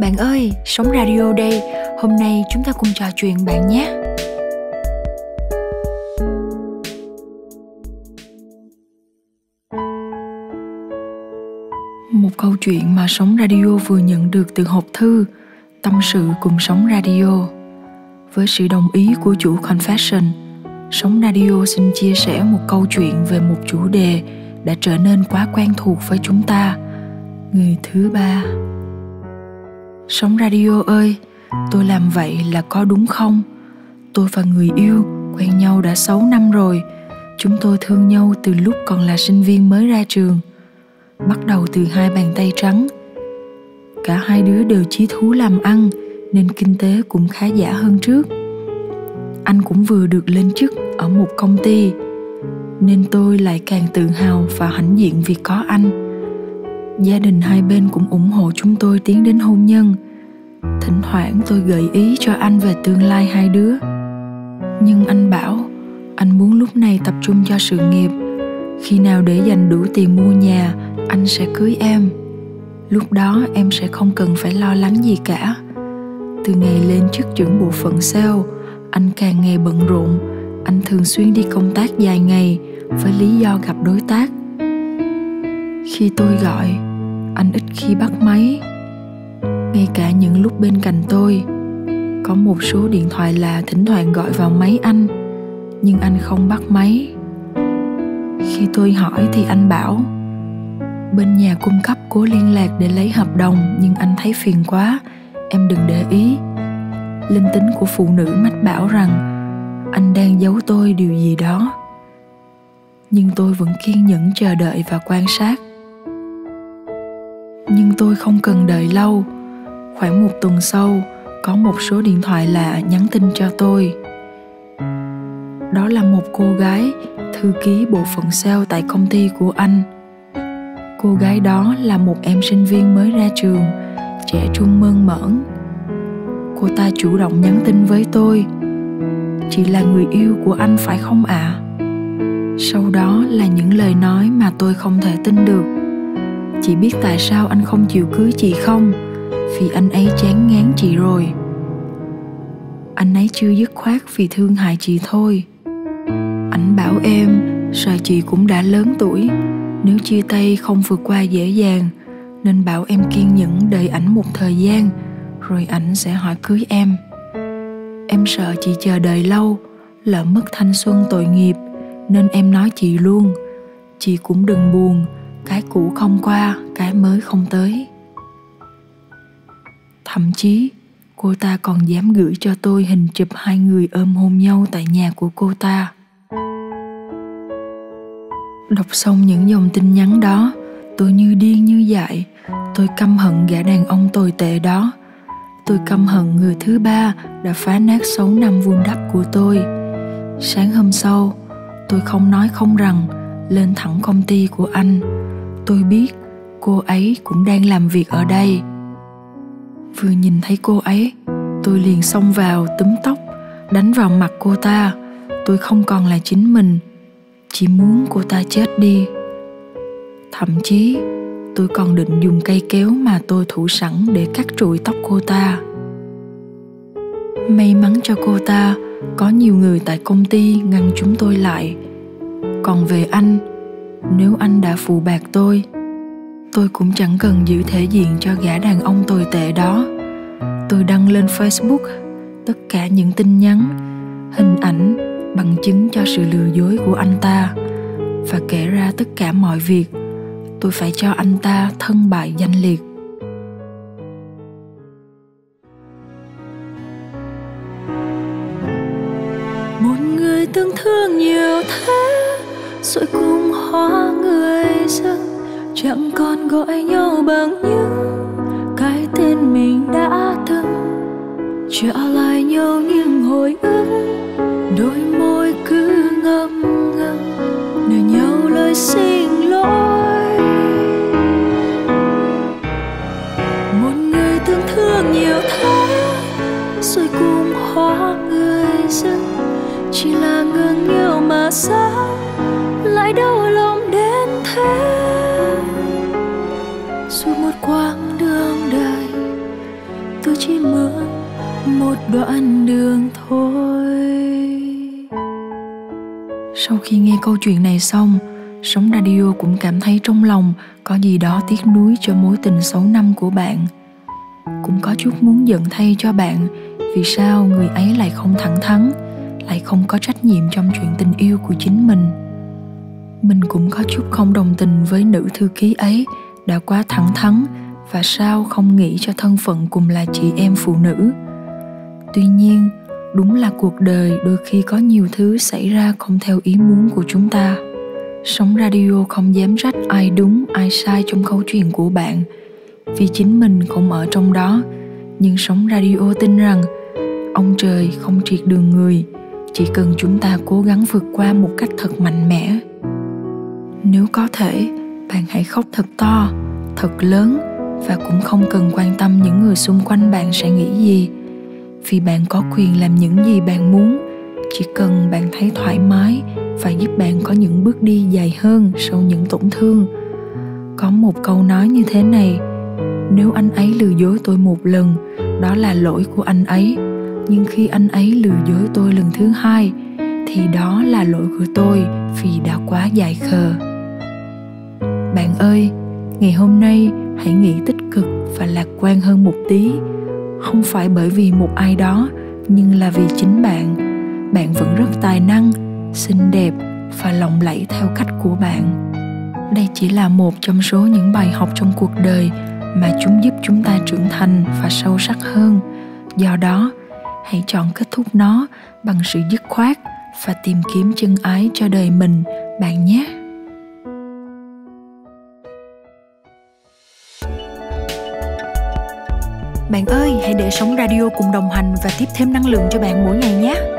Bạn ơi, sống radio đây. Hôm nay chúng ta cùng trò chuyện bạn nhé. Một câu chuyện mà Sống Radio vừa nhận được từ hộp thư Tâm sự cùng Sống Radio. Với sự đồng ý của chủ Confession, Sống Radio xin chia sẻ một câu chuyện về một chủ đề đã trở nên quá quen thuộc với chúng ta, người thứ ba. Sống radio ơi, tôi làm vậy là có đúng không? Tôi và người yêu quen nhau đã 6 năm rồi. Chúng tôi thương nhau từ lúc còn là sinh viên mới ra trường. Bắt đầu từ hai bàn tay trắng. Cả hai đứa đều chí thú làm ăn nên kinh tế cũng khá giả hơn trước. Anh cũng vừa được lên chức ở một công ty nên tôi lại càng tự hào và hãnh diện vì có anh gia đình hai bên cũng ủng hộ chúng tôi tiến đến hôn nhân. Thỉnh thoảng tôi gợi ý cho anh về tương lai hai đứa. Nhưng anh bảo, anh muốn lúc này tập trung cho sự nghiệp. Khi nào để dành đủ tiền mua nhà, anh sẽ cưới em. Lúc đó em sẽ không cần phải lo lắng gì cả. Từ ngày lên chức trưởng bộ phận sale anh càng ngày bận rộn. Anh thường xuyên đi công tác dài ngày, với lý do gặp đối tác khi tôi gọi, anh ít khi bắt máy. Ngay cả những lúc bên cạnh tôi, có một số điện thoại là thỉnh thoảng gọi vào máy anh, nhưng anh không bắt máy. Khi tôi hỏi thì anh bảo, bên nhà cung cấp cố liên lạc để lấy hợp đồng, nhưng anh thấy phiền quá, em đừng để ý. Linh tính của phụ nữ mách bảo rằng, anh đang giấu tôi điều gì đó. Nhưng tôi vẫn kiên nhẫn chờ đợi và quan sát nhưng tôi không cần đợi lâu. Khoảng một tuần sau, có một số điện thoại lạ nhắn tin cho tôi. Đó là một cô gái thư ký bộ phận sale tại công ty của anh. Cô gái đó là một em sinh viên mới ra trường, trẻ trung mơn mởn. Cô ta chủ động nhắn tin với tôi. Chị là người yêu của anh phải không ạ? À? sau đó là những lời nói mà tôi không thể tin được chị biết tại sao anh không chịu cưới chị không? Vì anh ấy chán ngán chị rồi. Anh ấy chưa dứt khoát vì thương hại chị thôi. Anh bảo em, sợ chị cũng đã lớn tuổi. Nếu chia tay không vượt qua dễ dàng, nên bảo em kiên nhẫn đợi ảnh một thời gian, rồi ảnh sẽ hỏi cưới em. Em sợ chị chờ đợi lâu, lỡ mất thanh xuân tội nghiệp, nên em nói chị luôn. Chị cũng đừng buồn cái cũ không qua, cái mới không tới. Thậm chí, cô ta còn dám gửi cho tôi hình chụp hai người ôm hôn nhau tại nhà của cô ta. Đọc xong những dòng tin nhắn đó, tôi như điên như dại. Tôi căm hận gã đàn ông tồi tệ đó. Tôi căm hận người thứ ba đã phá nát sáu năm vun đắp của tôi. Sáng hôm sau, tôi không nói không rằng, lên thẳng công ty của anh tôi biết cô ấy cũng đang làm việc ở đây. Vừa nhìn thấy cô ấy, tôi liền xông vào túm tóc, đánh vào mặt cô ta. Tôi không còn là chính mình, chỉ muốn cô ta chết đi. Thậm chí, tôi còn định dùng cây kéo mà tôi thủ sẵn để cắt trụi tóc cô ta. May mắn cho cô ta, có nhiều người tại công ty ngăn chúng tôi lại. Còn về anh nếu anh đã phụ bạc tôi tôi cũng chẳng cần giữ thể diện cho gã đàn ông tồi tệ đó. Tôi đăng lên facebook tất cả những tin nhắn, hình ảnh bằng chứng cho sự lừa dối của anh ta và kể ra tất cả mọi việc. Tôi phải cho anh ta thân bại danh liệt. Một người tương thương nhiều thế, rồi cũng hoa người dưng chẳng còn gọi nhau bằng những cái tên mình đã từng. Trả lại nhau những hồi ức, đôi môi cứ ngâm ngâm nở nhau lời xin lỗi. Một người từng thương nhiều thế rồi cùng hóa người dân. Chỉ là ngừng yêu mà sao, lại đau suốt một quãng đường đời, tôi chỉ mượn một đoạn đường thôi. Sau khi nghe câu chuyện này xong sống radio cũng cảm thấy trong lòng có gì đó tiếc nuối cho mối tình 6 năm của bạn. Cũng có chút muốn giận thay cho bạn, vì sao người ấy lại không thẳng thắn, lại không có trách nhiệm trong chuyện tình yêu của chính mình? Mình cũng có chút không đồng tình với nữ thư ký ấy đã quá thẳng thắn và sao không nghĩ cho thân phận cùng là chị em phụ nữ. Tuy nhiên, đúng là cuộc đời đôi khi có nhiều thứ xảy ra không theo ý muốn của chúng ta. Sống radio không dám trách ai đúng, ai sai trong câu chuyện của bạn. Vì chính mình không ở trong đó, nhưng sống radio tin rằng ông trời không triệt đường người, chỉ cần chúng ta cố gắng vượt qua một cách thật mạnh mẽ. Nếu có thể bạn hãy khóc thật to, thật lớn và cũng không cần quan tâm những người xung quanh bạn sẽ nghĩ gì. Vì bạn có quyền làm những gì bạn muốn, chỉ cần bạn thấy thoải mái và giúp bạn có những bước đi dài hơn sau những tổn thương. Có một câu nói như thế này, nếu anh ấy lừa dối tôi một lần, đó là lỗi của anh ấy. Nhưng khi anh ấy lừa dối tôi lần thứ hai, thì đó là lỗi của tôi vì đã quá dài khờ bạn ơi, ngày hôm nay hãy nghĩ tích cực và lạc quan hơn một tí. Không phải bởi vì một ai đó, nhưng là vì chính bạn. Bạn vẫn rất tài năng, xinh đẹp và lộng lẫy theo cách của bạn. Đây chỉ là một trong số những bài học trong cuộc đời mà chúng giúp chúng ta trưởng thành và sâu sắc hơn. Do đó, hãy chọn kết thúc nó bằng sự dứt khoát và tìm kiếm chân ái cho đời mình, bạn nhé. Bạn ơi, hãy để sống radio cùng đồng hành và tiếp thêm năng lượng cho bạn mỗi ngày nhé.